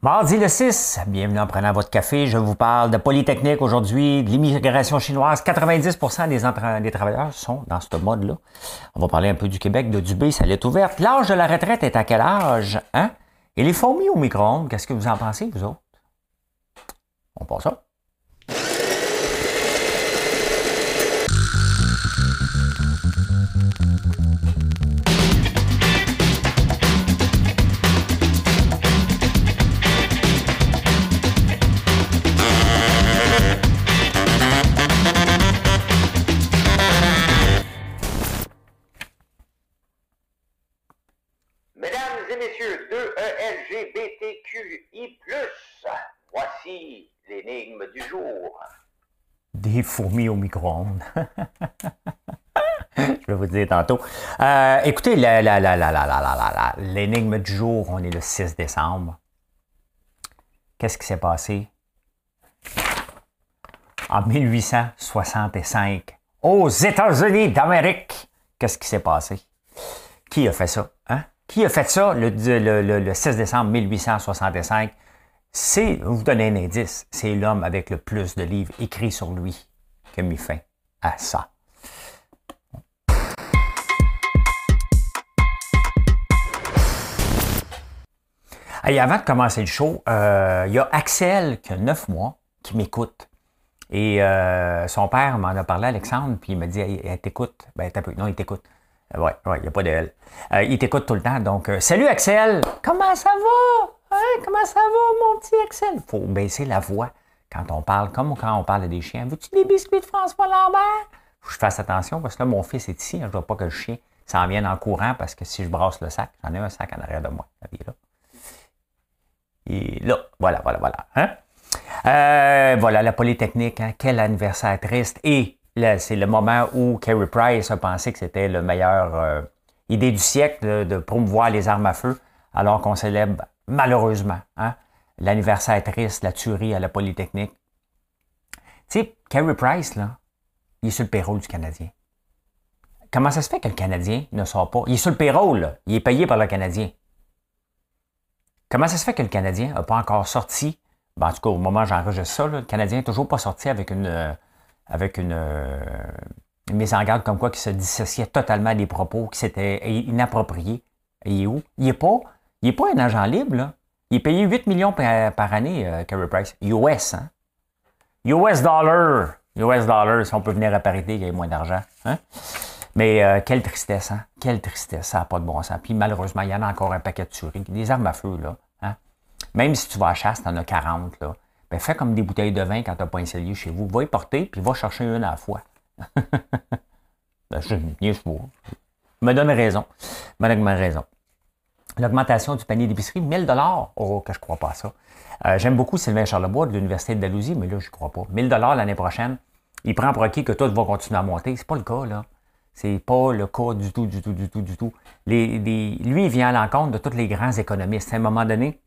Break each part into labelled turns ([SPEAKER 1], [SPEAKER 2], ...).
[SPEAKER 1] Mardi le 6, bienvenue en prenant votre café. Je vous parle de Polytechnique aujourd'hui, de l'immigration chinoise. 90 des, des travailleurs sont dans ce mode-là. On va parler un peu du Québec, de Dubé, ça l'est ouverte. L'âge de la retraite est à quel âge? Hein? Et les fourmis au micro-ondes, qu'est-ce que vous en pensez, vous autres? On passe ça. Des fourmis au micro-ondes. Je vais vous dire tantôt. Euh, écoutez, l'énigme du jour, on est le 6 décembre. Qu'est-ce qui s'est passé? En 1865 aux États-Unis d'Amérique? Qu'est-ce qui s'est passé? Qui a fait ça? Hein? Qui a fait ça le, le 6 décembre 1865? C'est, vous donner un indice, c'est l'homme avec le plus de livres écrits sur lui qui a mis fin à ça. Et avant de commencer le show, euh, il y a Axel qui a neuf mois qui m'écoute. Et euh, son père m'en a parlé, Alexandre, puis il m'a dit Elle t'écoute. Ben, non, il t'écoute. Oui, ouais, il n'y a pas de elle. Euh, il t'écoute tout le temps. Donc, salut Axel! Comment ça va? Hey, comment ça va, mon petit Axel? Il faut baisser la voix quand on parle, comme quand on parle des chiens. Veux-tu des biscuits de François Lambert? Faut que je fasse attention parce que là, mon fils est ici. Je ne veux pas que le chien s'en vienne en courant parce que si je brasse le sac, j'en ai un sac en arrière de moi. Il est là. Et là, voilà, voilà, voilà. Hein? Euh, voilà, la Polytechnique, hein? quel anniversaire triste. Et c'est le moment où Kerry Price a pensé que c'était la meilleure euh, idée du siècle de, promouvoir les armes à feu, alors qu'on célèbre malheureusement. Hein? L'anniversaire triste, la tuerie à la Polytechnique. Tu sais, Carey Price, là, il est sur le payroll du Canadien. Comment ça se fait que le Canadien ne sort pas? Il est sur le payroll, il est payé par le Canadien. Comment ça se fait que le Canadien n'a pas encore sorti, ben, en tout cas au moment où j'enregistre ça, le Canadien n'est toujours pas sorti avec une, euh, avec une, euh, une, mise en garde comme quoi qu'il se dissociait totalement des propos, qui s'était inapproprié. Il est où? Il n'est pas il n'est pas un agent libre, là. Il est payé 8 millions par, année, euh, Price. US, hein? US dollar. US dollar, si on peut venir à parité, il y a moins d'argent. Hein? Mais euh, quelle tristesse, hein? Quelle tristesse, ça n'a pas de bon sens. Puis malheureusement, il y en a encore un paquet de tueries. Des armes à feu, là. Hein? Même si tu vas à chasse, tu en as 40, là. Ben, fais comme des bouteilles de vin quand tu n'as pas un cellier chez vous. Va y porter, puis va chercher une à la fois. ben, je niaise pas. Me donne raison. Me donne raison. L'augmentation du panier d'épicerie, 1000 dollars. Oh, que je crois pas à ça. Euh, j'aime beaucoup Sylvain Charlebois de l'Université de Dalhousie, mais là, je crois pas. 1000 dollars l'année prochaine. Il prend pour acquis que tout va continuer à monter. C'est pas le cas, là. C'est pas le cas du tout, du tout, du tout, du tout. Lui, il vient à l'encontre de tous les grands économistes. À un moment donné,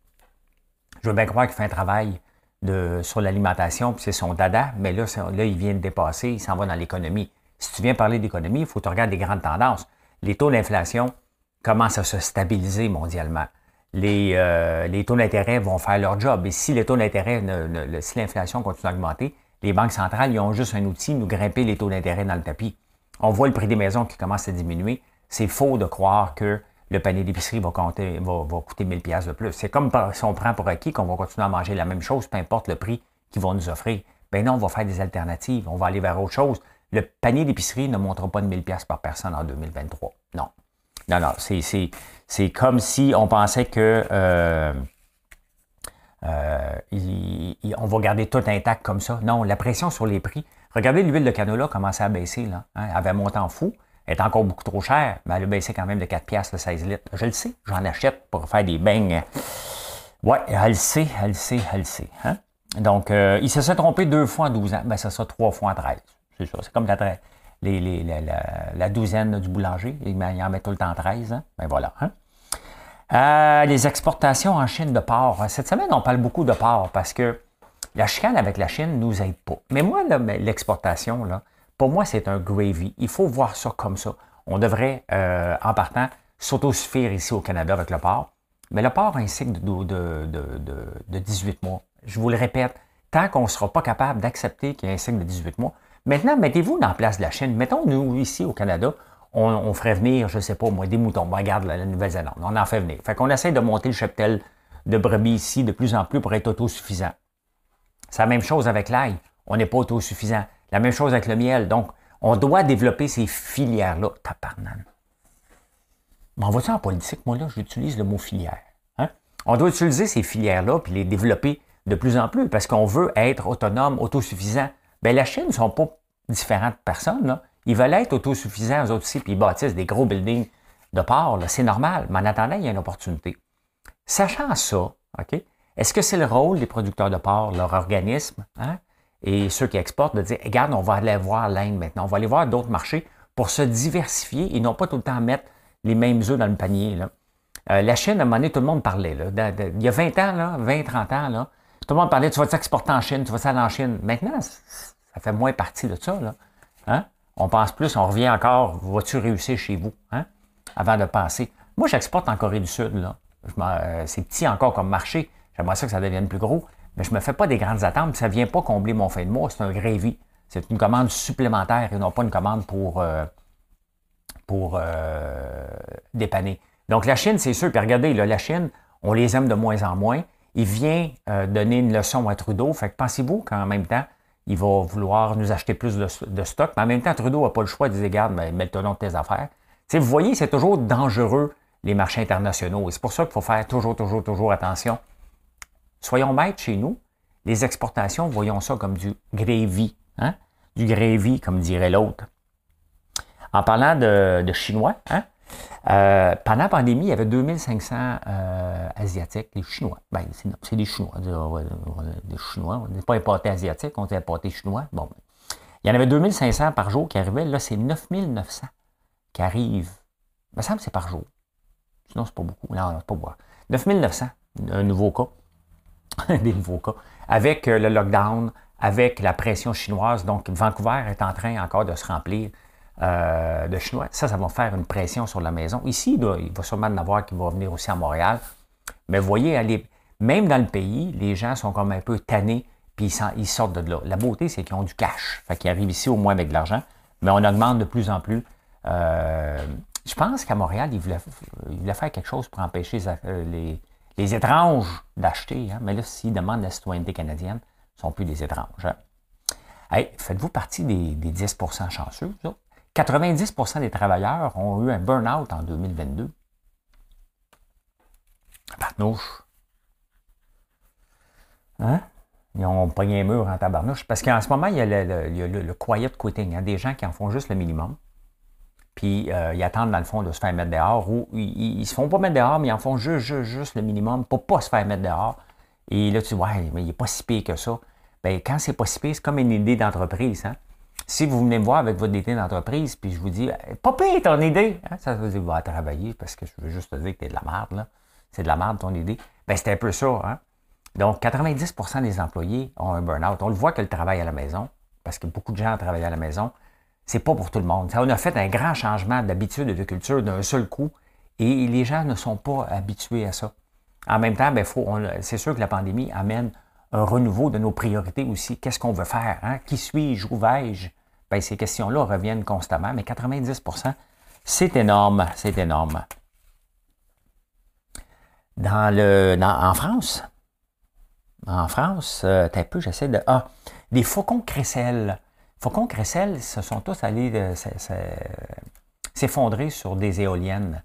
[SPEAKER 1] je veux bien croire qu'il fait un travail sur l'alimentation, puis c'est son dada, mais là, là, il vient de dépasser, il s'en va dans l'économie. Si tu viens parler d'économie, il faut que tu regardes les grandes tendances. Les taux d'inflation, commence à se stabiliser mondialement. Les, euh, les taux d'intérêt vont faire leur job. Et si les taux d'intérêt, si l'inflation continue à augmenter, les banques centrales, ils ont juste un outil, nous grimper les taux d'intérêt dans le tapis. On voit le prix des maisons qui commence à diminuer. C'est faux de croire que le panier d'épicerie va, compter, va coûter 1000 pièces de plus. C'est comme si on prend pour acquis qu'on va continuer à manger la même chose, peu importe le prix qu'ils vont nous offrir. Ben non, on va faire des alternatives. On va aller vers autre chose. Le panier d'épicerie ne montera pas de 1000 pièces par personne en 2023. Non. Non, non, c'est comme si on pensait que euh, euh, on va garder tout intact comme ça. Non, la pression sur les prix. Regardez l'huile de canola commençait à baisser. Là, hein. Elle avait monté en fou. Elle est encore beaucoup trop chère, mais elle a baissé quand même de 4 piastres le 16 litres. Je le sais, j'en achète pour faire des beignes. Ouais, elle le sait, elle le sait, elle le sait. Hein. Donc, euh, il se s'est trompé deux fois en 12 ans. Ben, ça sera trois fois en 13. C'est ça, c'est comme la, la, douzaine du boulanger. Il, en met tout le temps 13. Hein? Ben voilà. Hein? Euh, les exportations en Chine de porc. Cette semaine, on parle beaucoup de porc parce que la chicane avec la Chine ne nous aide pas. Mais moi, l'exportation, là, pour moi, c'est un gravy. Il faut voir ça comme ça. On devrait, euh, en partant, s'autosuffire ici au Canada avec le porc. Mais le porc a un cycle de, de, 18 mois. Je vous le répète, tant qu'on ne sera pas capable d'accepter qu'il y a un cycle de 18 mois, maintenant, mettez-vous dans la place de la Chine. Mettons, nous, ici au Canada, on, ferait venir, je ne sais pas moi, des moutons. regarde la, Nouvelle-Zélande, on en fait venir. Fait qu'on essaie de monter le cheptel de brebis ici de plus en plus pour être autosuffisant. C'est la même chose avec l'ail. On n'est pas autosuffisant. La même chose avec le miel. Donc, on doit développer ces filières-là. Taparnan. M'en va en politique, moi, là, j'utilise le mot filière. Hein? On doit utiliser ces filières-là puis les développer de plus en plus parce qu'on veut être autonome, autosuffisant. Bien, la Chine ne sont pas différentes personnes. Là. Ils veulent être autosuffisants, eux aussi, puis ils bâtissent des gros buildings de port. C'est normal. Mais en attendant, il y a une opportunité. Sachant ça, OK, est-ce que c'est le rôle des producteurs de porc, leur organisme, hein, et ceux qui exportent, de dire, regarde, on va aller voir l'Inde maintenant, on va aller voir d'autres marchés pour se diversifier et non pas tout le temps mettre les mêmes œufs dans le panier. Là. Euh, la Chine, à un moment donné, tout le monde parlait. Là, il y a 20 ans, là, 20, 30 ans, là, tout le monde parlait, tu vas t'exporter en Chine, tu vas aller en Chine? Maintenant, ça fait moins partie de ça. Là. Hein? On pense plus, on revient encore, vas-tu réussir chez vous, hein? avant de penser. Moi, j'exporte en Corée du Sud. Là. Euh, c'est petit encore comme marché. J'aimerais ça que ça devienne plus gros. Mais je ne me fais pas des grandes attentes. Ça ne vient pas combler mon fin de mois. C'est un grévi. C'est une commande supplémentaire et non pas une commande pour, euh, pour euh, dépanner. Donc la Chine, c'est sûr. Puis regardez, la Chine, on les aime de moins en moins. Il vient donner une leçon à Trudeau. Fait que pensez-vous qu'en même temps, il va vouloir nous acheter plus de, stock? Mais en même temps, Trudeau n'a pas le choix de dire, regarde, mais mets-toi dans tes affaires. vous voyez, c'est toujours dangereux les marchés internationaux. Et c'est pour ça qu'il faut faire toujours, toujours, toujours attention. Soyons maîtres chez nous. Les exportations, voyons ça comme du gravy. Hein? Du gravy, comme dirait l'autre. En parlant de, Chinois, hein? Euh, pendant la pandémie, il y avait 2500 euh, Asiatiques, les Chinois. Ben, c'est des Chinois. Des Chinois. On n'est pas importé asiatique, on est importé chinois. Bon, il y en avait 2500 par jour qui arrivaient. Là, c'est 9900 qui arrivent. Il me semble que c'est par jour. Sinon, c'est pas beaucoup. Non, c'est pas beaucoup. 9900, un nouveau cas. des nouveaux cas. Avec euh, le lockdown, avec la pression chinoise. Donc, Vancouver est en train encore de se remplir euh, de Chinois. Ça, ça va faire une pression sur la maison. Ici, il va sûrement en avoir qui va venir aussi à Montréal. Mais vous voyez, même dans le pays, les gens sont comme un peu tannés, puis ils, sortent de là. La beauté, c'est qu'ils ont du cash. Fait qu'ils arrivent ici au moins avec de l'argent. Mais on augmente de plus en plus. Euh, je pense qu'à Montréal, ils voulaient, faire quelque chose pour empêcher les, les étranges d'acheter. Hein? Mais là, s'ils demandent la citoyenneté canadienne, ils ne sont plus des étranges. Hein? faites-vous partie des, 10 chanceux, 90% des travailleurs ont eu un burn-out en 2022. Barnouche. Hein? Ils ont pogné un mur en tabarnouche. Parce qu'en ce moment, il y a le, quiet quitting. Hein? Des gens qui en font juste le minimum puis euh, ils attendent dans le fond de se faire mettre dehors, ou ils, ne se font pas mettre dehors, mais ils en font juste, juste, le minimum pour pas se faire mettre dehors. Et là, tu dis, ouais, mais il n'est pas si pire que ça. Bien, quand c'est pas si pire, c'est comme une idée d'entreprise. Hein? Si vous venez me voir avec votre idée d'entreprise, puis je vous dis, pas pire ton idée, hein? ça veut dire, va travailler parce que je veux juste te dire que tu es de la merde, là. C'est de la merde ton idée. Bien, c'est un peu ça. Hein? Donc, 90% des employés ont un burn-out. On le voit que le travail à la maison, parce que beaucoup de gens travaillent à la maison, c'est pas pour tout le monde. on a fait un grand changement d'habitude et de culture d'un seul coup et les gens ne sont pas habitués à ça. En même temps, ben, c'est sûr que la pandémie amène un renouveau de nos priorités aussi. Qu'est-ce qu'on veut faire? Hein? Qui suis-je? Où vais-je? Ben, ces questions-là reviennent constamment, mais 90% c'est énorme, c'est énorme. Dans le, en France, en France, euh, un peu, j'essaie de... Ah, des faucons crécelles. Faucon Cressel se sont tous allés euh, s'effondrer sur des éoliennes.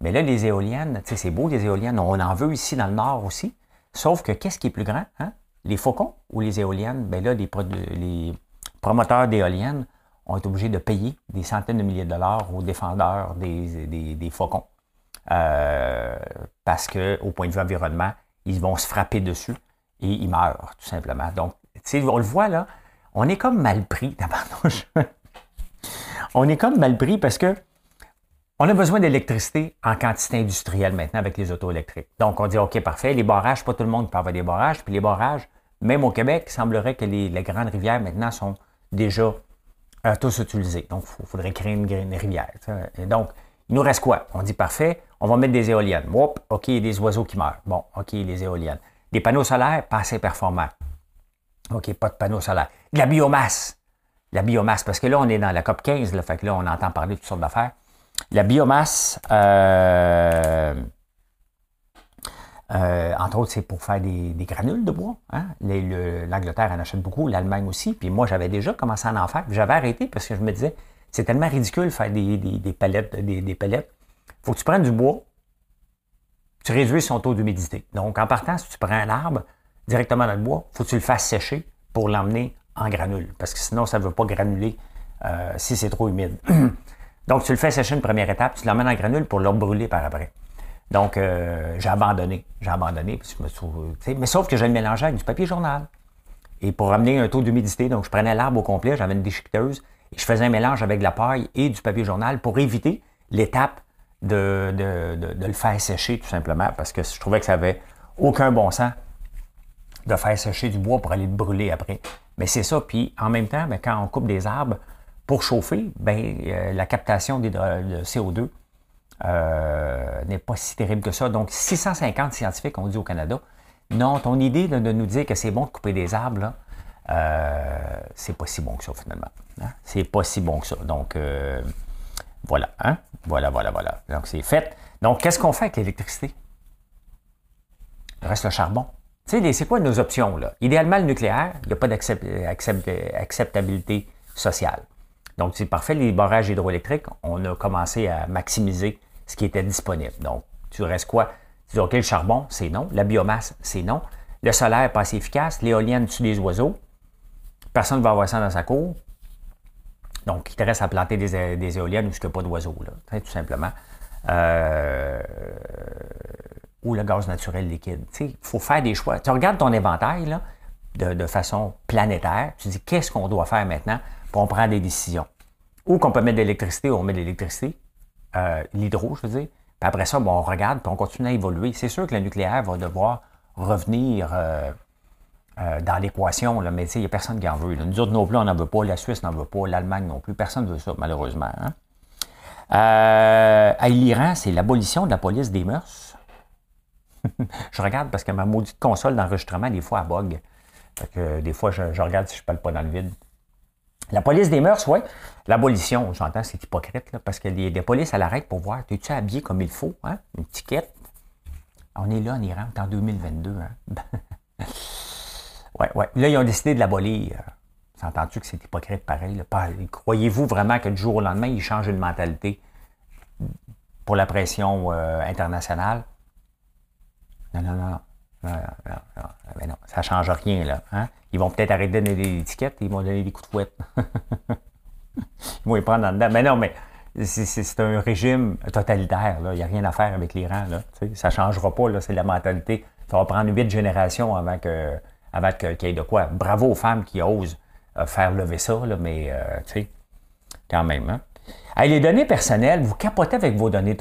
[SPEAKER 1] Mais là, les éoliennes, c'est beau, les éoliennes, on en veut ici dans le nord aussi. Sauf que qu'est-ce qui est plus grand? Hein? Les faucons ou les éoliennes? Bien là, les, promoteurs d'éoliennes ont été obligés de payer des centaines de milliers de dollars aux défendeurs des, faucons. Euh, parce qu'au point de vue environnement, ils vont se frapper dessus et ils meurent, tout simplement. Donc, on le voit là, on est comme mal pris, on est comme mal pris parce que on a besoin d'électricité en quantité industrielle maintenant avec les autos électriques. Donc, on dit, OK, parfait, les barrages, pas tout le monde peut avoir des barrages. Puis les barrages, même au Québec, il semblerait que les, grandes rivières maintenant sont déjà tous utilisées. Donc, il faudrait créer une, rivière. Et donc, Il nous reste quoi? On dit parfait, on va mettre des éoliennes. Hop, OK, il y a des oiseaux qui meurent. Bon, OK, les éoliennes. Des panneaux solaires, pas assez performants. OK, pas de panneaux solaires. De la biomasse. La biomasse, parce que là, on est dans la COP 15, là, fait que là, on entend parler de toutes sortes d'affaires. La biomasse, euh, euh, entre autres, c'est pour faire des, granules de bois. Hein? L'Angleterre en achète beaucoup, l'Allemagne aussi. Puis moi, j'avais déjà commencé à en faire. J'avais arrêté parce que je me disais, c'est tellement ridicule faire des, des, palettes, des, palettes. faut que tu prennes du bois, tu réduis son taux d'humidité. Donc, en partant, si tu prends un arbre directement dans le bois, faut que tu le fasses sécher pour l'emmener en granule. Parce que sinon, ça ne veut pas granuler euh, si c'est trop humide. Donc, tu le fais sécher une première étape, tu l'emmènes en granule pour le brûler par après. Donc, euh, j'ai abandonné. J'ai abandonné. mais sauf que je le mélangeais avec du papier journal. Et pour ramener un taux d'humidité, donc je prenais l'arbre au complet, j'avais une déchiqueteuse, et je faisais un mélange avec de la paille et du papier journal pour éviter l'étape de, de, le faire sécher, tout simplement, parce que je trouvais que ça avait aucun bon sens de faire sécher du bois pour aller le brûler après. Mais c'est ça. Puis en même temps, ben, quand on coupe des arbres pour chauffer, ben, euh, la captation de CO2 euh, n'est pas si terrible que ça. Donc, 650 scientifiques ont dit au Canada, non, ton idée de, nous dire que c'est bon de couper des arbres, euh, c'est pas si bon que ça, finalement. Hein. C'est pas si bon que ça. Donc, euh, voilà. Hein? Voilà, voilà, voilà. Donc, c'est fait. Donc, qu'est-ce qu'on fait avec l'électricité? Reste le charbon. Tu sais, c'est quoi nos options, là? Idéalement, le nucléaire, il n'y a pas d'acceptabilité sociale. Donc, c'est parfait, les barrages hydroélectriques, on a commencé à maximiser ce qui était disponible. Donc, tu restes quoi? Tu dis, OK, le charbon, c'est non. La biomasse, c'est non. Le solaire, pas assez efficace. L'éolienne tue des oiseaux. Personne ne va avoir ça dans sa cour. Donc, il te reste à planter des, éoliennes où il n'y a pas d'oiseaux, là, tout simplement. Euh, ou le gaz naturel liquide. Il faut faire des choix. Tu regardes ton inventaire là, de, façon planétaire, tu dis qu'est-ce qu'on doit faire maintenant pour prendre des décisions? Ou qu'on peut mettre de l'électricité, ou on met de l'électricité, euh, l'hydro, je veux dire. Puis après ça, bon, on regarde, puis on continue à évoluer. C'est sûr que le nucléaire va devoir revenir euh, euh, dans l'équation, mais il n'y a personne qui en veut. Nous autres non plus, on n'en veut pas. La Suisse n'en veut pas. L'Allemagne non plus. Personne ne veut ça, malheureusement. Hein. à l'Iran, c'est l'abolition de la police des mœurs. je regarde parce que ma maudite console d'enregistrement, des fois, elle bug. des fois, je, regarde si je ne parle pas dans le vide. La police des mœurs, oui. L'abolition, j'entends, c'est hypocrite, parce que les, polices à l'arrêt pour voir, es-tu habillé comme il faut, hein? Une tiquette. On est là en Iran, en 2022. Hein? ouais, ouais. Là, ils ont décidé de l'abolir. S'entends-tu que c'est hypocrite pareil? Croyez-vous vraiment que du jour au lendemain, ils changent une mentalité pour la pression euh, internationale? Non, non, non. Non, non, non, mais non, ça ne change rien, là. Hein? Ils vont peut-être arrêter de donner des étiquettes, ils vont donner des coups de fouette. ils vont y prendre en dedans. Mais non, mais c'est un régime totalitaire, là. Il n'y a rien à faire avec l'Iran, là. ça ne changera pas, là. C'est la mentalité. Ça va prendre huit générations avant que avant qu'il y ait de quoi. Bravo aux femmes qui osent euh, faire lever ça, là, mais, euh, tu sais, quand même, hein? Les données personnelles, vous capotez avec vos données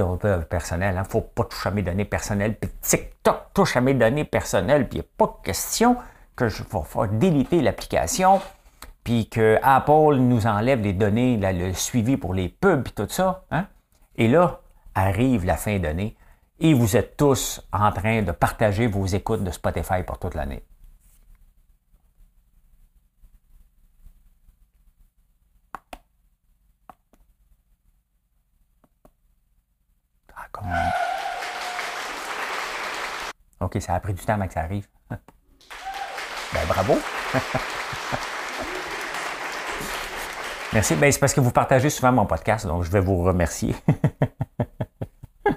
[SPEAKER 1] personnelles. Il hein. ne faut pas toucher à mes données personnelles. Puis TikTok touche à mes données personnelles. Puis il n'y a pas question que je vais déliter l'application. Puis que Apple nous enlève les données, le suivi pour les pubs et tout ça. Hein. Et là, arrive la fin d'année. Et vous êtes tous en train de partager vos écoutes de Spotify pour toute l'année. OK, ça a pris du temps avant que ça arrive. ben, bravo. Merci. Ben, c'est parce que vous partagez souvent mon podcast, donc je vais vous remercier.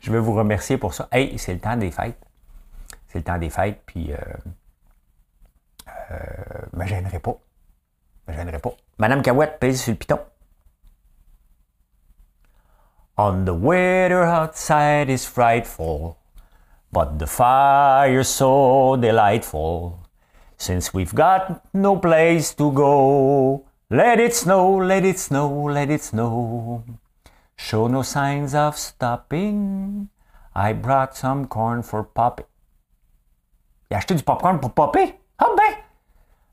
[SPEAKER 1] je vais vous remercier pour ça. Hey, c'est le temps des fêtes. C'est le temps des fêtes, puis euh, euh, me gênerai pas. Me gênerai pas. Madame Cahouette, pèse sur le piton. On the weather outside is frightful, but the fire so delightful. Since we've got no place to go, let it snow, let it snow, let it snow. Show no signs of stopping. I brought some corn for Poppy. J'ai acheté du popcorn pour Poppy? Ah!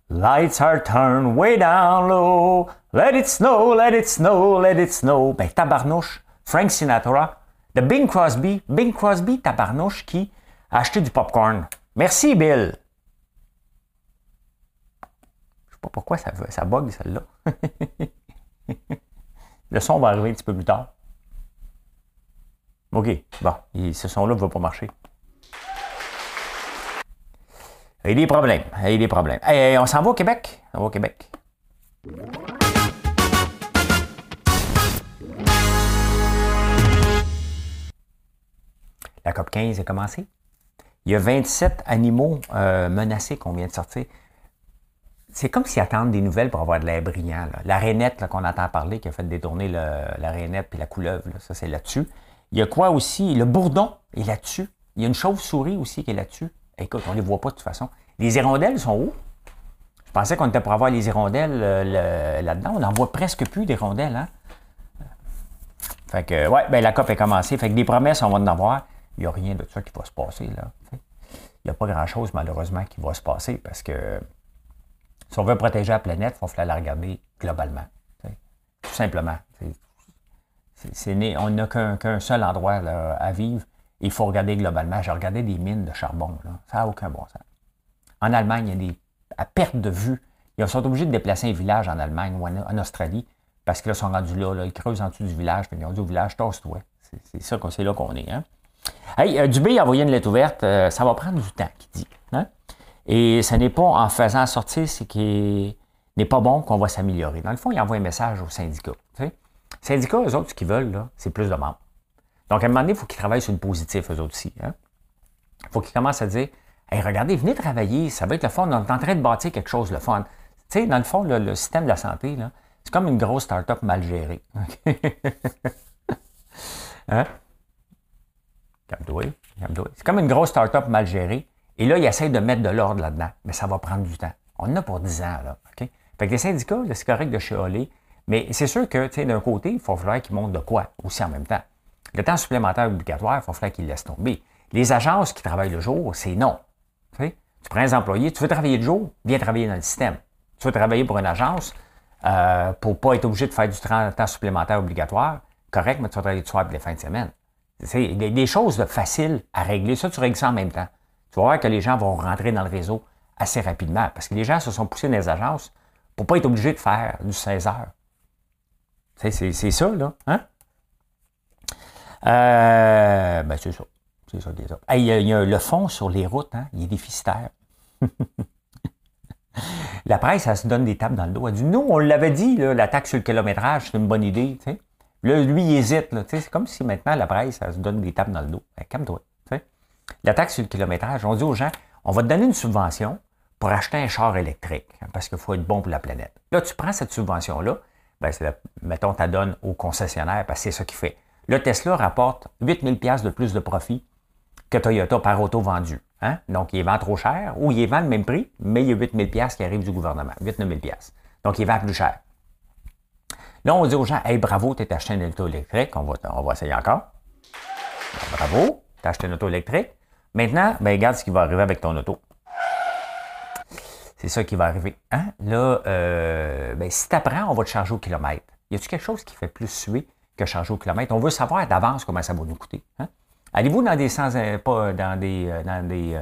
[SPEAKER 1] Lights are turned way down low. Let it snow, let it snow, let it snow. Ben, tabarnouche. Frank Sinatra, de Bing Crosby. Bing Crosby, tabarnouche, qui a acheté du popcorn. Merci, Bill. Je sais pas pourquoi ça, ça bug, celle-là. Le son va arriver un petit peu plus tard. OK, bon, ce son-là ne va pas marcher. Il y a des problèmes. Il y des problèmes. on s'en va au Québec? On va au Québec. La COP 15 est commencée. Il y a 27 animaux euh, menacés qu'on vient de sortir. C'est comme s'ils attendent des nouvelles pour avoir de l'air brillant. La rainette qu'on entend parler, qui a fait détourner la rainette puis la couleuvre, ça c'est là-dessus. Il y a quoi aussi? Le bourdon est là-dessus. Il y a une chauve-souris aussi qui est là-dessus. Écoute, on ne les voit pas de toute façon. Les hirondelles sont où? Je pensais qu'on était pour avoir les hirondelles euh, là-dedans. On n'en voit presque plus d'hirondelles, hein? Fait que, ouais, ben la COP est commencée. Fait que des promesses, on va en avoir il n'y a rien de ça qui va se passer. Là. Il n'y a pas grand-chose, malheureusement, qui va se passer parce que si on veut protéger la planète, il va falloir la regarder globalement. Tout simplement. on n'a qu'un seul endroit à vivre. Il faut regarder globalement. J'ai regardé des mines de charbon. Ça n'a aucun bon sens. En Allemagne, il y a des. à perte de vue. Ils sont obligés de déplacer un village en Allemagne ou en, Australie parce qu'ils sont rendus là, Ils creusent en dessous du village. Puis ils ont dit au village, tosse-toi. C'est ça, c'est là qu'on est. Hein? Hey, euh, Dubé a envoyé une lettre ouverte. Euh, ça va prendre du temps, qui dit. Hein? Et ce n'est pas en faisant sortir ce qui n'est pas bon qu'on va s'améliorer. Dans le fond, il envoie un message aux syndicats. Les syndicats, eux autres, ce qu'ils veulent, c'est plus de membres. Donc, à un moment donné, il faut qu'ils travaillent sur le positif, eux autres aussi. Hein? Il faut qu'ils commencent à dire Hey, regardez, venez travailler, ça va être le fun. On est en train de bâtir quelque chose de fun. Tu sais, dans le fond, le, système de la santé, c'est comme une grosse start-up mal gérée. hein? C'est comme une grosse start-up mal gérée. Et là, ils essayent de mettre de l'ordre là-dedans. Mais ça va prendre du temps. On en a pour 10 ans, là. OK? Fait que les syndicats, c'est correct de chialer. Mais c'est sûr que, tu sais, d'un côté, il faut falloir qu'ils montrent de quoi aussi en même temps. Le temps supplémentaire obligatoire, il faut falloir qu'ils laissent tomber. Les agences qui travaillent le jour, c'est non. Tu prends un employé, tu veux travailler le jour, viens travailler dans le système. Tu veux travailler pour une agence euh, pour ne pas être obligé de faire du temps supplémentaire obligatoire, correct, mais tu vas travailler le soir et les fins de semaine. C'est des, choses faciles à régler. Ça, tu règles ça en même temps. Tu vas voir que les gens vont rentrer dans le réseau assez rapidement parce que les gens se sont poussés dans les agences pour ne pas être obligés de faire du 16 heures. C'est ça, là. Hein? Euh, ben, c'est ça. C'est ça, il, y a, le fond sur les routes, hein, il est déficitaire. la presse, elle se donne des tapes dans le dos. Elle dit Nous, on l'avait dit, la taxe sur le kilométrage, c'est une bonne idée. Là, lui, il hésite. C'est comme si maintenant la presse, elle se donne des tapes dans le dos. Ben, calme-toi. La taxe sur le kilométrage, on dit aux gens, on va te donner une subvention pour acheter un char électrique, hein, parce qu'il faut être bon pour la planète. Là, tu prends cette subvention-là, ben, mettons, tu la donnes au concessionnaire, parce que c'est ça qu'il fait. Le Tesla rapporte 8000 pièces de plus de profit que Toyota par auto vendu. Hein? Donc, il vend trop cher, ou il vend le même prix, mais il y a 8000 pièces qui arrivent du gouvernement. 89 000 Donc, il vend plus cher. Là, on dit aux gens, hey, bravo, tu acheté un auto électrique. On va, on va essayer encore. Bravo, tu as acheté un auto électrique. Maintenant, ben, regarde ce qui va arriver avec ton auto. C'est ça qui va arriver. Hein? Là, euh, ben, si tu apprends, on va te charger au kilomètre. Y a-t-il quelque chose qui fait plus suer que charger au kilomètre? On veut savoir d'avance comment ça va nous coûter. Hein? Allez-vous dans des sans, euh, pas dans des, euh, dans des,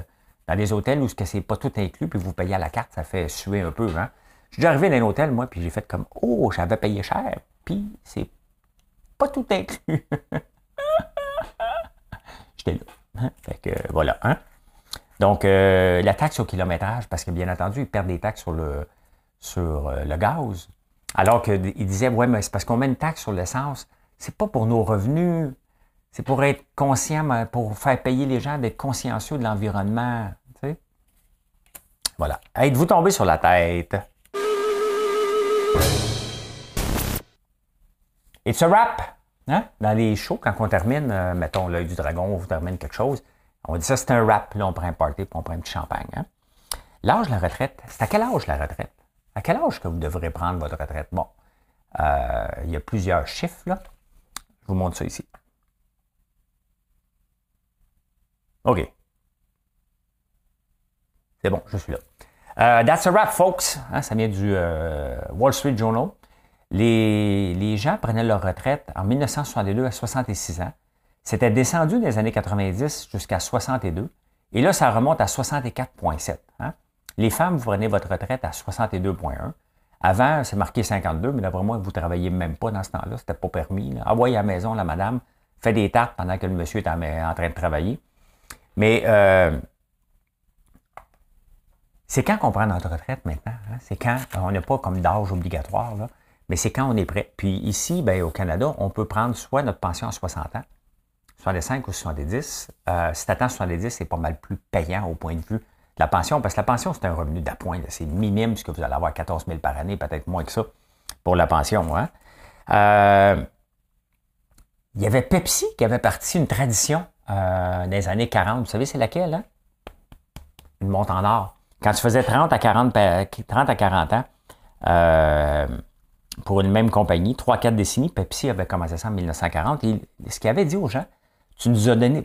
[SPEAKER 1] dans des hôtels où ce n'est pas tout inclus, puis vous payez à la carte, ça fait suer un peu, hein? Je suis arrivé dans un hôtel, moi, puis j'ai fait comme Oh, j'avais payé cher, puis c'est pas tout inclus. J'étais là. Hein? Fait que voilà. Hein? Donc, euh, la taxe au kilométrage, parce que bien entendu, ils perdent des taxes sur le, sur euh, le gaz. Alors qu'ils disaient Ouais, mais c'est parce qu'on met une taxe sur l'essence. C'est pas pour nos revenus. C'est pour être conscient, pour faire payer les gens d'être consciencieux de l'environnement. Voilà. Êtes-vous tombé sur la tête? Et ce rap, hein? dans les shows, quand on termine, euh, mettons l'œil du dragon, on termine quelque chose, on dit ça c'est un rap, là on prend un party, puis on prend un petit champagne. Hein? L'âge de la retraite, c'est à quel âge la retraite? À quel âge que vous devrez prendre votre retraite? Bon, euh, il y a plusieurs chiffres, là. Je vous montre ça ici. OK. C'est bon, je suis là. Euh, that's a wrap, folks. Hein, ça vient du Wall Street Journal. les, gens prenaient leur retraite en 1962 à 66 ans. C'était descendu les années 90 jusqu'à 62. Et là, ça remonte à 64,7. Hein. Les femmes, vous prenez votre retraite à 62,1. Avant, c'est marqué 52, mais d'après moi, vous ne travaillez même pas dans ce temps-là. C'était pas permis. Envoyez à la maison la madame, fait des tartes pendant que le monsieur est en, train de travailler. Mais euh, c'est quand qu'on prend notre retraite maintenant. Hein? C'est quand on n'a pas comme d'âge obligatoire, là, mais c'est quand on est prêt. Puis ici, ben, au Canada, on peut prendre soit notre pension à 60 ans, 65 ou 70. Euh, si tu attends 70, c'est pas mal plus payant au point de vue de la pension, parce que la pension, c'est un revenu d'appoint. C'est minime, ce que vous allez avoir 14 000 par année, peut-être moins que ça pour la pension. Hein? Euh, il y avait Pepsi qui avait parti une tradition euh, les années 40. Vous savez, c'est laquelle? Hein? Une montre en or. Quand tu faisais 30 à 40, 30 à 40 ans, euh, pour une même compagnie, 3-4 décennies, Pepsi avait commencé ça en 1940. Et ce qu'il avait dit aux gens, tu nous as donné,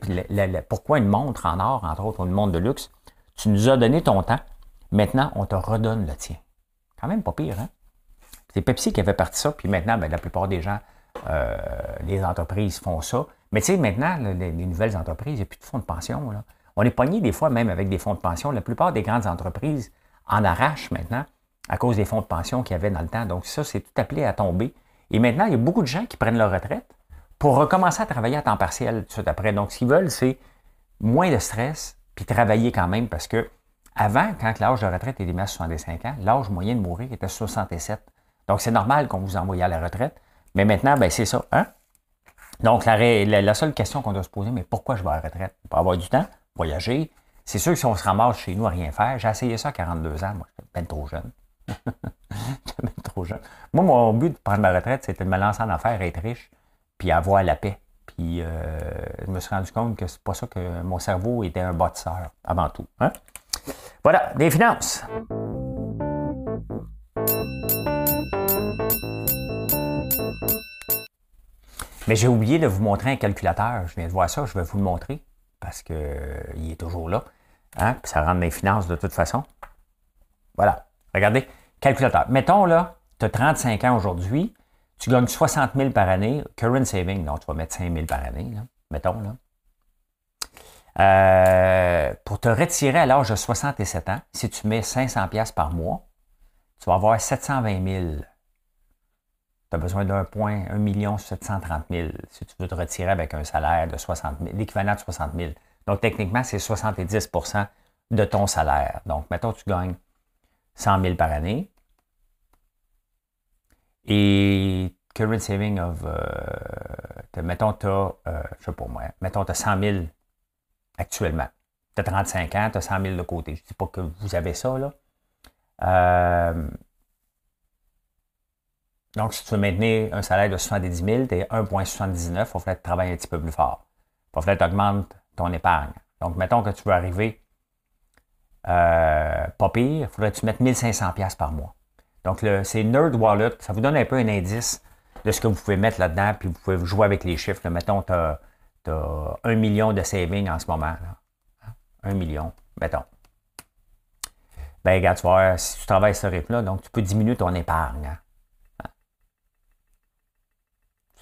[SPEAKER 1] pourquoi une montre en or, entre autres, une montre de luxe, tu nous as donné ton temps, maintenant on te redonne le tien. Quand même pas pire, hein? C'est Pepsi qui avait parti ça, puis maintenant, ben, la plupart des gens, euh, les entreprises font ça. Mais tu sais, maintenant, les, nouvelles entreprises, il n'y a plus de fonds de pension. Là. On est pogné des fois même avec des fonds de pension. La plupart des grandes entreprises en arrachent maintenant à cause des fonds de pension qu'il y avait dans le temps. Donc ça, c'est tout appelé à tomber. Et maintenant, il y a beaucoup de gens qui prennent leur retraite pour recommencer à travailler à temps partiel tout de suite après. Donc, ce qu'ils veulent, c'est moins de stress, puis travailler quand même, parce que avant, quand l'âge de retraite était à 65 ans, l'âge moyen de mourir était 67. Donc, c'est normal qu'on vous envoie à la retraite. Mais maintenant, ben, c'est ça. Hein? Donc, la, la, seule question qu'on doit se poser, mais pourquoi je vais à la retraite? Pour avoir du temps, voyager. C'est sûr que si on se ramasse chez nous à rien faire, j'ai essayé ça à 42 ans, moi, j'étais bien trop jeune. j'étais trop jeune. Moi, mon but de prendre ma retraite, c'était de me lancer en affaires, être riche, puis avoir la paix. Puis euh, je me suis rendu compte que c'est pas ça que mon cerveau était un bâtisseur, avant tout. Hein? Voilà, des finances. Mais j'ai oublié de vous montrer un calculateur. Je viens de voir ça, je vais vous le montrer parce qu'il est toujours là. Hein? Puis ça rentre dans les finances de toute façon. Voilà. Regardez, calculateur. Mettons là, tu as 35 ans aujourd'hui, tu gagnes 60 000 par année, current saving, donc tu vas mettre 5 000 par année, mettons là. Euh, pour te retirer à l'âge de 67 ans, si tu mets 500 pièces par mois, tu vas avoir 720 000 tu as besoin d'un point, 1 million 730 000 si tu veux te retirer avec un salaire de 60 000, l'équivalent de 60 000. Donc, techniquement, c'est 70% de ton salaire. Donc, mettons, tu gagnes 100 000 par année. Et current saving of, euh, mettons, tu as, euh, je sais pas moi, mettons, tu as 100 000 actuellement. Tu as 35 ans, tu as 100 000 de côté. Je ne dis pas que vous avez ça, là. Euh, donc, si tu veux maintenir un salaire de 70 000, tu es 1,79, il va falloir que tu travailles un petit peu plus fort. Il va falloir que tu augmentes ton épargne. Donc, mettons que tu veux arriver euh, pas pire, il faudrait que tu mettes 1500 pièces par mois. Donc, c'est Nerd Wallet. Ça vous donne un peu un indice de ce que vous pouvez mettre là-dedans, puis vous pouvez jouer avec les chiffres. Mettons, tu as, 1 million de savings en ce moment. Là. 1 million, mettons. Ben, regarde, tu vas si tu travailles ce rythme-là, donc tu peux diminuer ton épargne. Hein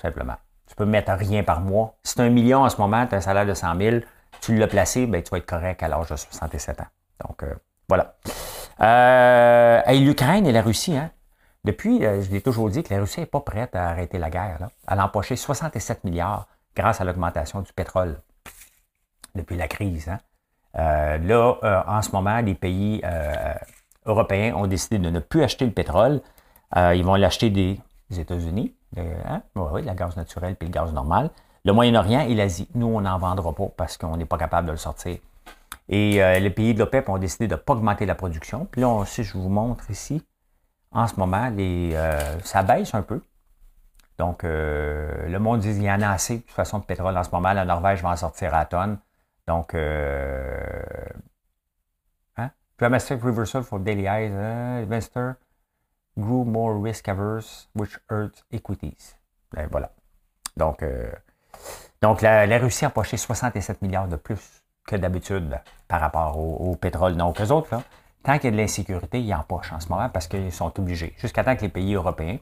[SPEAKER 1] simplement. Tu peux mettre rien par mois. Si tu as un million en ce moment, tu as un salaire de 100 000, tu l'as placé, ben, tu vas être correct à l'âge de 67 ans. Donc, euh, voilà. Euh, L'Ukraine et la Russie, hein? Depuis, euh, je l'ai toujours dit que la Russie n'est pas prête à arrêter la guerre. Là. Elle a empoché 67 milliards grâce à l'augmentation du pétrole depuis la crise. Hein. Là, en ce moment, les pays européens ont décidé de ne plus acheter le pétrole. ils vont l'acheter des États-Unis. Hein? Oui, la gaz naturel puis le gaz normal. Le Moyen-Orient et l'Asie. Nous, on n'en vendra pas parce qu'on n'est pas capable de le sortir. Et euh, les pays de l'OPEP ont décidé de ne pas augmenter la production. Puis là, si je vous montre ici, en ce moment, les, euh, ça baisse un peu. Donc, euh, le monde dit qu'il y en a assez de toute façon de pétrole en ce moment. La Norvège va en sortir à tonnes. Donc, hein? Dramatic reversal for daily eyes, investor grew more risk averse, which hurts equities. Ben, voilà. Donc, euh, donc la, Russie a empoché 67 milliards de plus que d'habitude par rapport au, pétrole. Donc, eux autres, tant qu'il y a de l'insécurité, ils empochent en ce moment parce qu'ils sont obligés. Jusqu'à temps que les pays européens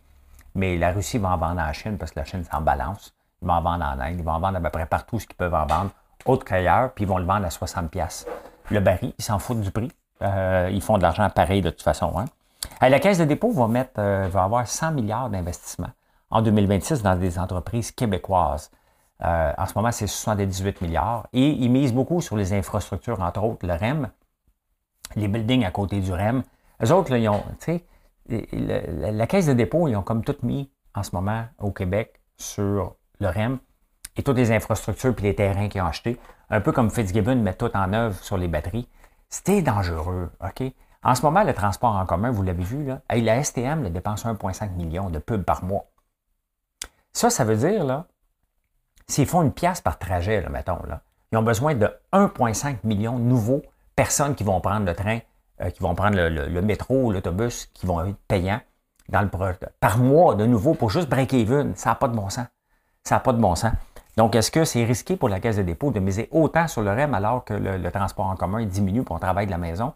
[SPEAKER 1] mais la Russie va en vendre à la Chine parce que la Chine s'en balance. Ils vont en vendre en Inde, ils vont en vendre à peu près partout ce qu'ils peuvent en vendre, autre qu'ailleurs, puis ils vont le vendre à 60$. Le baril, ils s'en foutent du prix. Euh, ils font de l'argent pareil de toute façon. Hein. La Caisse de dépôt va, mettre, euh, va avoir 100 milliards d'investissements en 2026 dans des entreprises québécoises. Euh, en ce moment, c'est 78 milliards. Et ils misent beaucoup sur les infrastructures, entre autres le REM, les buildings à côté du REM. Eux autres, là, ils ont, sais, la, caisse de dépôt, ils ont comme tout mis en ce moment au Québec sur le REM et toutes les infrastructures puis les terrains qu'ils ont achetés. Un peu comme Fitzgibbon met tout en œuvre sur les batteries. C'était dangereux, OK? En ce moment, le transport en commun, vous l'avez vu, là, la STM dépense 1,5 million de pubs par mois. Ça, ça veut dire, là, s'ils font une pièce par trajet, là, mettons, là, ils ont besoin de 1,5 million de nouveaux personnes qui vont prendre le train, euh, qui vont prendre le, métro, l'autobus, qui vont être payants dans le, par mois de nouveau pour juste break even. Ça n'a pas de bon sens. Ça n'a pas de bon sens. Donc, est-ce que c'est risqué pour la caisse de dépôt de miser autant sur le REM alors que le, transport en commun diminue pour on travaille de la maison?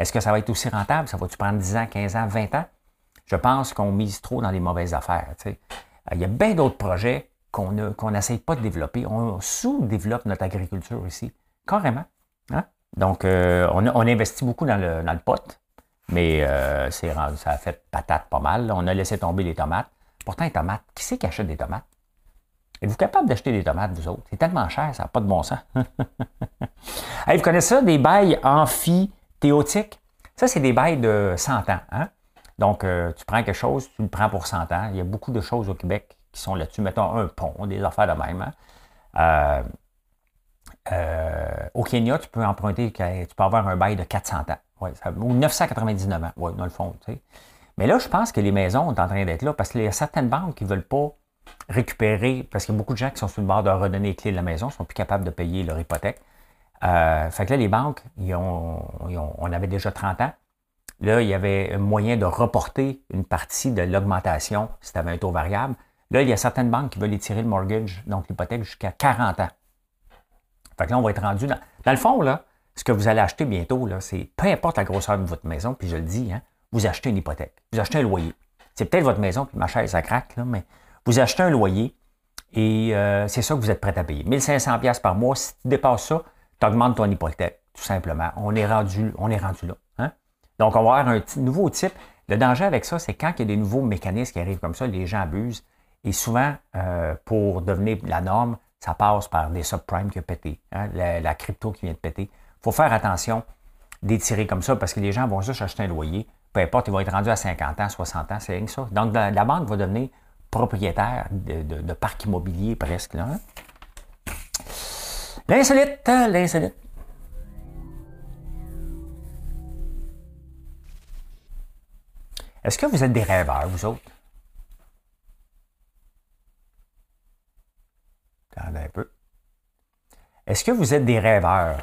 [SPEAKER 1] Est-ce que ça va être aussi rentable? Ça va-tu prendre 10 ans, 15 ans, 20 ans? Je pense qu'on mise trop dans les mauvaises affaires. Euh, il y a bien d'autres projets qu'on n'essaye pas de développer. On sous-développe notre agriculture ici, carrément. Hein? Donc, euh, on, investit beaucoup dans le, pot, mais euh, ça a fait patate pas mal. On a laissé tomber les tomates. Pourtant, les tomates, qui c'est qui achète des tomates? Êtes-vous capable d'acheter des tomates, vous autres? C'est tellement cher, ça n'a pas de bon sens. vous connaissez ça, des bails amphithéotiques? Ça, c'est des bails de 100 ans. Hein? Donc, euh, tu prends quelque chose, tu le prends pour 100 ans. Il y a beaucoup de choses au Québec qui sont là-dessus. Mettons un pont, des affaires de même. Hein? Euh, euh, au Kenya, tu peux emprunter, tu peux avoir un bail de 400 ans. Ou 999 ans, ouais, dans le fond. Mais là, je pense que les maisons sont en train d'être là parce qu'il y a certaines banques qui ne veulent pas récupérer, parce qu'il y a beaucoup de gens qui sont sur le bord de redonner les clés de la maison, ne sont plus capables de payer leur hypothèque. Euh, fait que là, les banques, on avait déjà 30 ans. Là, il y avait un moyen de reporter une partie de l'augmentation si tu avais un taux variable. Là, il y a certaines banques qui veulent étirer le mortgage, donc l'hypothèque, jusqu'à 40 ans. Fait que là, on va être rendu dans. Dans le fond, là, ce que vous allez acheter bientôt, là, c'est peu importe la grosseur de votre maison, puis je le dis, hein, vous achetez une hypothèque, vous achetez un loyer. C'est peut-être votre maison, puis ma chaise, ça craque, là, mais vous achetez un loyer et euh, c'est ça que vous êtes prêt à payer. 1500$ par mois, si tu dépasses ça, tu augmentes ton hypothèque, tout simplement. On est rendu, on est rendu là. Hein? Donc, on va avoir un nouveau type. Le danger avec ça, c'est quand il y a des nouveaux mécanismes qui arrivent comme ça, les gens abusent. Et souvent, euh, pour devenir la norme, ça passe par des subprimes qui ont pété, hein, la, crypto qui vient de péter. Il faut faire attention d'étirer comme ça parce que les gens vont juste acheter un loyer. Peu importe, ils vont être rendus à 50 ans, 60 ans, c'est rien que ça. Donc, la, banque va devenir propriétaire de, de, parc immobilier presque. Là, hein? L'insolite, hein, l'insolite. Est-ce que vous êtes des rêveurs, vous autres? Attendez un peu. Est-ce que vous êtes des rêveurs?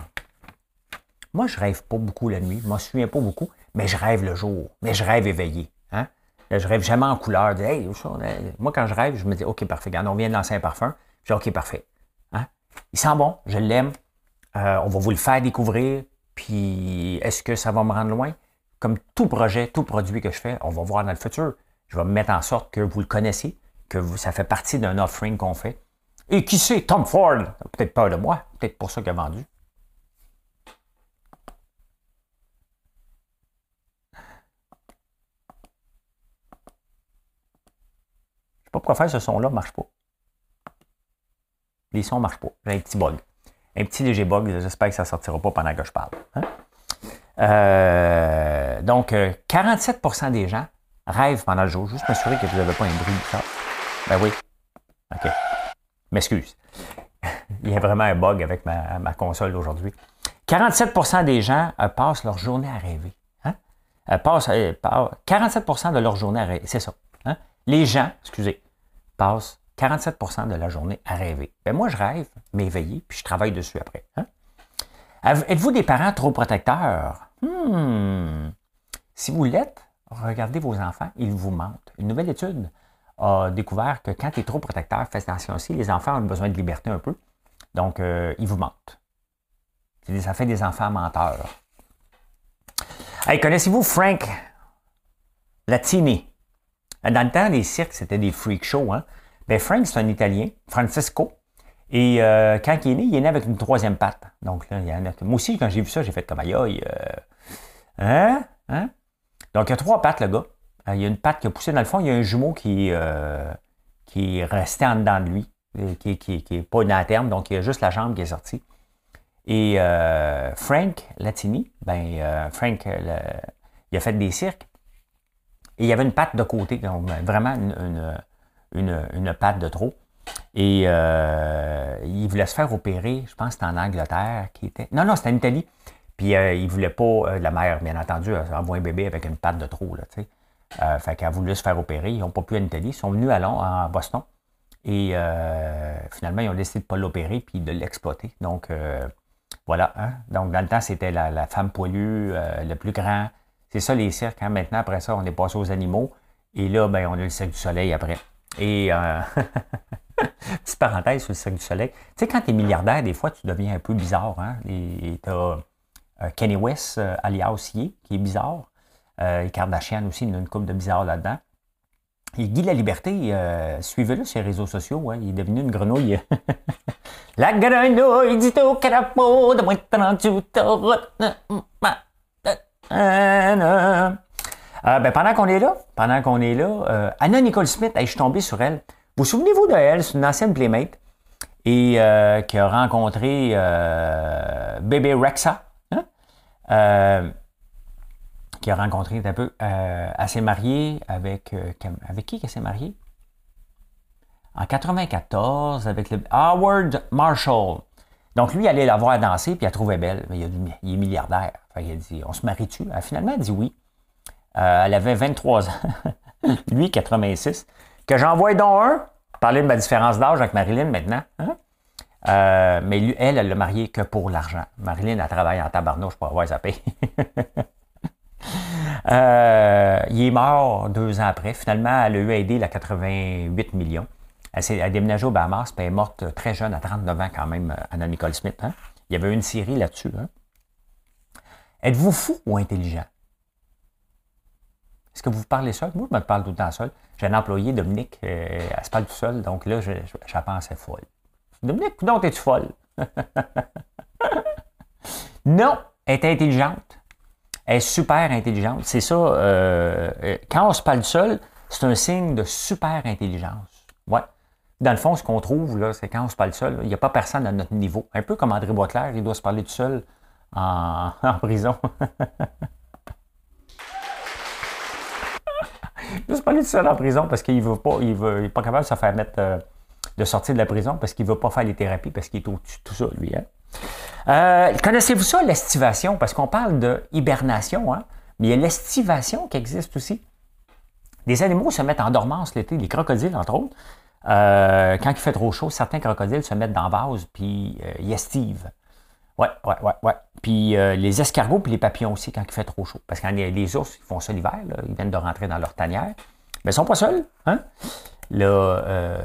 [SPEAKER 1] Moi, je rêve pas beaucoup la nuit. Je m'en souviens pas beaucoup, mais je rêve le jour. Mais je rêve éveillé. Hein? Je rêve jamais en couleur. moi, quand je rêve, je me dis, OK, parfait. Regarde, on vient de lancer un parfum. Je dis, OK, parfait. Il sent bon, je l'aime. Euh, on va vous le faire découvrir. Puis, est-ce que ça va me rendre loin? Comme tout projet, tout produit que je fais, on va voir dans le futur. Je vais me mettre en sorte que vous le connaissez, que ça fait partie d'un offering qu'on fait. Et qui sait, Tom Ford, peut-être peur de moi, peut-être pour ça qu'il a vendu. Je sais pas pourquoi faire ce son-là ne marche pas. Les ne marchent pas. J'ai un petit bug. Un petit léger bug. J'espère que ça ne sortira pas pendant que je parle. Hein. Euh, donc, 47% euh, des gens rêvent pendant le jour. Juste m'assurer que vous n'avez pas un bruit ça. Ben oui. OK. M'excuse. Il y a vraiment un bug avec ma, console aujourd'hui. 47% des gens euh, passent leur journée à rêver. Hein? 47% de leur journée à rêver. C'est ça. Hein? Les gens, excusez, passent 47% de la journée à rêver. Ben moi, je rêve, m'éveiller, puis je travaille dessus après. Hein? Êtes-vous des parents trop protecteurs? Hmm. Si vous l'êtes, regardez vos enfants, ils vous mentent. Une nouvelle étude a découvert que quand tu es trop protecteur, faites attention aussi, les enfants ont besoin de liberté un peu. Donc, euh, ils vous mentent. Ça fait des enfants menteurs. Connaissez-vous Frank Latini? Dans le temps, les cirques, c'était des freak shows. Hein? Ben, Frank, c'est un Italien, Francisco. Et euh, quand il est né, il est né avec une troisième patte. Donc là, il y a Moi aussi, quand j'ai vu ça, j'ai fait comme aïe, aïe. hein? Hein? Donc, il y a trois pattes, le gars. il y a une patte qui a poussé dans le fond. Il y a un jumeau qui, qui est resté en dedans de lui, qui n'est qui, pas une à terme. Donc, il y a juste la jambe qui est sortie. Et Frank Latini, ben, Frank, il a fait des cirques. Et il y avait une patte de côté, donc vraiment une, une, patte de trop. Et euh, il voulait se faire opérer, je pense que c'était en Angleterre qui était. Non, non, c'était en Italie. Puis euh, il voulait pas, euh, la mère, bien entendu, envoyer un bébé avec une patte de trop, là, tu sais. fait qu'elle a voulu se faire opérer. Ils n'ont pas pu en Italie. Ils sont venus à Londres, en Boston. Et finalement, ils ont décidé de ne pas l'opérer puis de l'exploiter. Donc, voilà. Hein. Donc, dans le temps, c'était la, la, femme poilue, le plus grand, c'est ça les cirques. Hein. Maintenant, après ça, on est passé aux animaux. Et là, ben, on a le cirque du soleil après. Et euh, petite parenthèse sur le cirque du soleil. Tu sais, quand tu es milliardaire, des fois, tu deviens un peu bizarre. Hein? Et tu as euh, Kenny West, euh, alias Ye, qui est bizarre. Euh, Kardashian aussi, il a une coupe de bizarre là-dedans. Et Guy La Liberté, euh, suivez-le sur les réseaux sociaux, hein, il est devenu une grenouille. La grenouille dit au crapaud de moins 38 euh, ben, pendant qu'on est là, pendant qu'on est là, euh, Anna Nicole Smith, je suis tombé sur elle. Vous souvenez-vous d'elle? C'est une ancienne playmate et euh, qui a rencontré bébé Rexa. Hein? qui a rencontré un peu. elle s'est mariée avec. avec qui qu'elle s'est mariée? En 94, avec le Howard Marshall. Donc, lui, il allait la voir danser, puis elle trouvait belle. Mais il, est milliardaire. il a dit, on se marie-tu? Elle, finalement, elle a dit oui. Euh, elle avait 23 ans. lui, 86. Que j'envoie donc un. Parler de ma différence d'âge avec Marilyn maintenant. Hein? Euh, mais lui, elle, elle l'a marié que pour l'argent. Marilyn, elle travaille en tabarnouche pour avoir sa paye. Euh, il est mort deux ans après. Finalement, elle a eu aidé la 88 millions. Elle, a déménagé au Bahamas, puis elle est morte très jeune, à 39 ans quand même, Anna Nicole Smith. Hein? Il y avait une série là-dessus. Hein? Êtes-vous fou ou intelligent? Est-ce que vous parlez seul? Moi, je me parle tout le temps seul. J'ai un employé, Dominique, euh, elle se parle tout seul, donc là, je, je, je pensais folle. Dominique, donc es-tu folle? non, elle est intelligente. Elle est super intelligente. C'est ça, euh, quand on se parle seul, c'est un signe de super intelligence. Ouais. Dans le fond, ce qu'on trouve, là, c'est quand on se parle seul, il n'y a pas personne à notre niveau. Un peu comme André Boisclair, il doit se parler tout seul en, prison. il doit se parler tout seul en prison parce qu'il veut pas, il veut, est pas capable de se faire mettre, euh, de sortir de la prison parce qu'il ne veut pas faire les thérapies parce qu'il est de tout ça, lui. Hein? Euh, connaissez-vous ça, l'estivation? Parce qu'on parle de hibernation, hein? mais il y a l'estivation qui existe aussi. Des animaux se mettent en dormance l'été, les crocodiles, entre autres. Euh, quand il fait trop chaud, certains crocodiles se mettent dans la vase puis ils estivent. Ouais, ouais, ouais, ouais. Puis euh, les escargots puis les papillons aussi quand il fait trop chaud. Parce que les, ours, ils font ça l'hiver, ils viennent de rentrer dans leur tanière. Mais ils ne sont pas seuls. Hein? Là,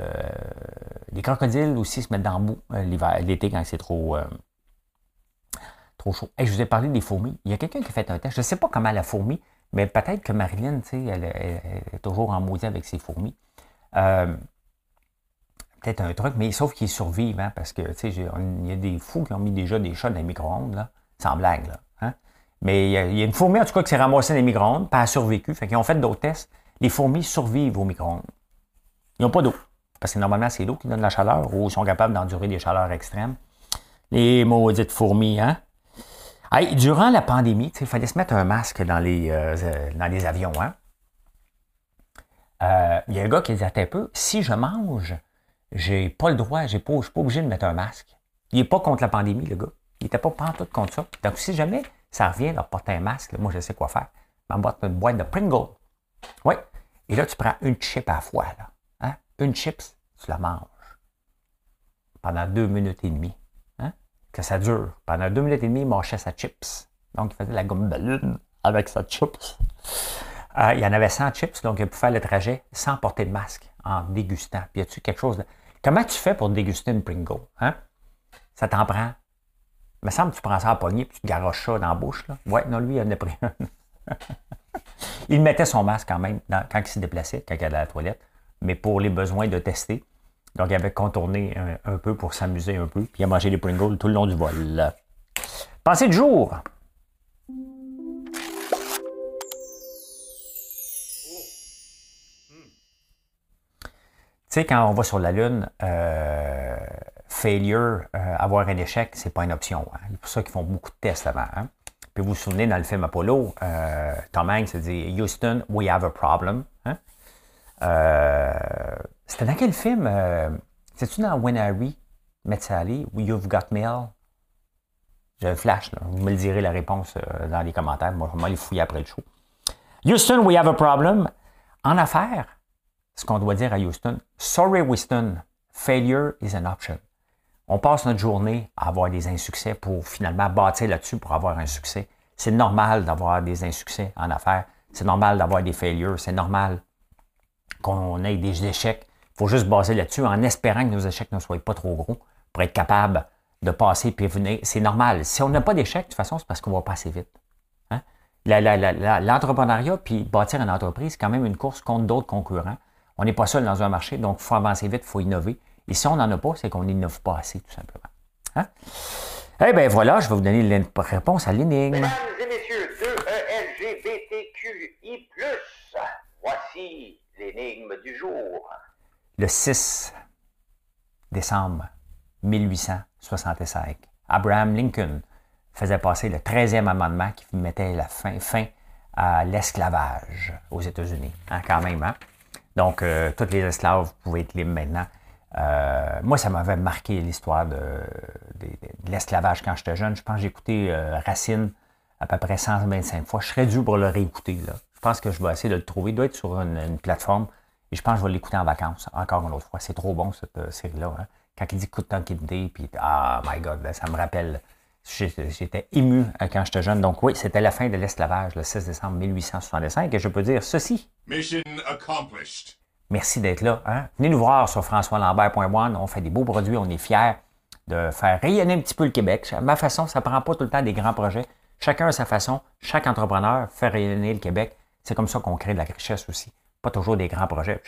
[SPEAKER 1] les crocodiles aussi se mettent dans le bout l'hiver, l'été quand c'est trop, trop chaud. je vous ai parlé des fourmis. Il y a quelqu'un qui a fait un test. Je ne sais pas comment la fourmi, mais peut-être que Marilyn, tu sais, elle, est toujours en maudit avec ses fourmis peut-être un truc, mais sauf qu'ils survivent, hein, parce que, tu sais, il y a des fous qui ont mis déjà des chats dans les micro-ondes, là, sans blague, là. Hein. Mais il y, a, une fourmi, en tout cas, qui s'est ramassée dans les micro-ondes, pas survécu. Fait qu'ils ont fait d'autres tests. Les fourmis survivent aux micro-ondes. Ils n'ont pas d'eau. Parce que normalement, c'est l'eau qui donne la chaleur ou ils sont capables d'endurer des chaleurs extrêmes. Les maudites fourmis, hein? Hey, durant la pandémie, il fallait se mettre un masque dans les, euh, dans les avions, hein? Euh, il y a un gars qui disait un peu, si je mange j'ai pas le droit, je suis pas obligé de mettre un masque. Il est pas contre la pandémie, le gars. Il était pas pantoute contre ça. Donc, si jamais ça revient de porter un masque, moi, je sais quoi faire. M'emboîte une boîte de Pringles. Oui. Et là, tu prends une chip à fois, là. Hein? Une chips, tu la manges. Pendant deux minutes et demie. Hein? Que ça dure. Pendant deux minutes et demie, il mâchait sa chips. Donc, il faisait la gomme ballon avec sa chips. Euh, il y en avait 100 chips, donc il pouvait faire le trajet sans porter de masque, en dégustant. Puis, y a-tu quelque chose de... Comment tu fais pour déguster une Pringle? Hein? Ça t'en prend. Il me semble que tu prends ça à poignée puis tu te garoches ça dans la bouche. Là. Ouais, non, lui, il en a pris un. Il mettait son masque quand même quand il se déplaçait, quand il allait à la toilette, mais pour les besoins de tester. Donc, il avait contourné un, peu pour s'amuser un peu, puis il a mangé des Pringles tout le long du vol. Pensez de jour. Tu sais, quand on va sur la Lune, euh, failure, euh, avoir un échec, c'est pas une option. Hein. C'est pour ça qu'ils font beaucoup de tests avant. Hein. Puis vous vous souvenez, dans le film Apollo, euh, Tom Hanks dit Houston, we have a problem. Hein. C'était dans quel film C'est-tu dans When Harry Met Sally ou You've Got Mail? J'ai un flash, vous me le direz la réponse dans les commentaires. Moi, je vais aller fouiller après le show. Houston, we have a problem. En affaires, ce qu'on doit dire à Houston. Sorry, Houston, failure is an option. On passe notre journée à avoir des insuccès pour finalement bâtir là-dessus pour avoir un succès. C'est normal d'avoir des insuccès en affaires. C'est normal d'avoir des failures. C'est normal qu'on ait des échecs. Il faut juste baser là-dessus en espérant que nos échecs ne soient pas trop gros pour être capable de passer et venir. C'est normal. Si on n'a pas d'échecs, de toute façon, c'est parce qu'on va passer vite. Hein? L'entrepreneuriat puis bâtir une entreprise, c'est quand même une course contre d'autres concurrents. On n'est pas seul dans un marché, donc il faut avancer vite, il faut innover. Et si on n'en a pas, c'est qu'on n'innove pas assez, tout simplement. Hein? Eh bien voilà, je vais vous donner la réponse à l'énigme.
[SPEAKER 2] Mesdames et messieurs, 2ELGBTQI+, voici l'énigme du jour.
[SPEAKER 1] Le 6 décembre 1865, Abraham Lincoln faisait passer le 13e amendement qui mettait la fin, fin à l'esclavage aux États-Unis. Hein, quand même, hein? Donc, euh, tous les esclaves pouvaient être libres maintenant. Euh, moi, ça m'avait marqué l'histoire de, l'esclavage quand j'étais jeune. Je pense que j'ai écouté euh, Racine à peu près 125 fois. Je serais dû pour le réécouter. Je pense que je vais essayer de le trouver. Il doit être sur une, plateforme. Et je pense que je vais l'écouter en vacances, encore une autre fois. C'est trop bon, cette série-là. Hein. Quand il dit coup de temps qu'il puis ah my God, ça me rappelle. J'étais ému quand j'étais jeune. Donc oui, c'était la fin de l'esclavage, le 6 décembre 1865. Et je peux dire ceci. Mission accomplished. Merci d'être là. Hein? Venez nous voir sur françoislambert.one. On fait des beaux produits, on est fiers de faire rayonner un petit peu le Québec. À ma façon, ça ne prend pas tout le temps des grands projets. Chacun à sa façon. Chaque entrepreneur fait rayonner le Québec. C'est comme ça qu'on crée de la richesse aussi. Pas toujours des grands projets.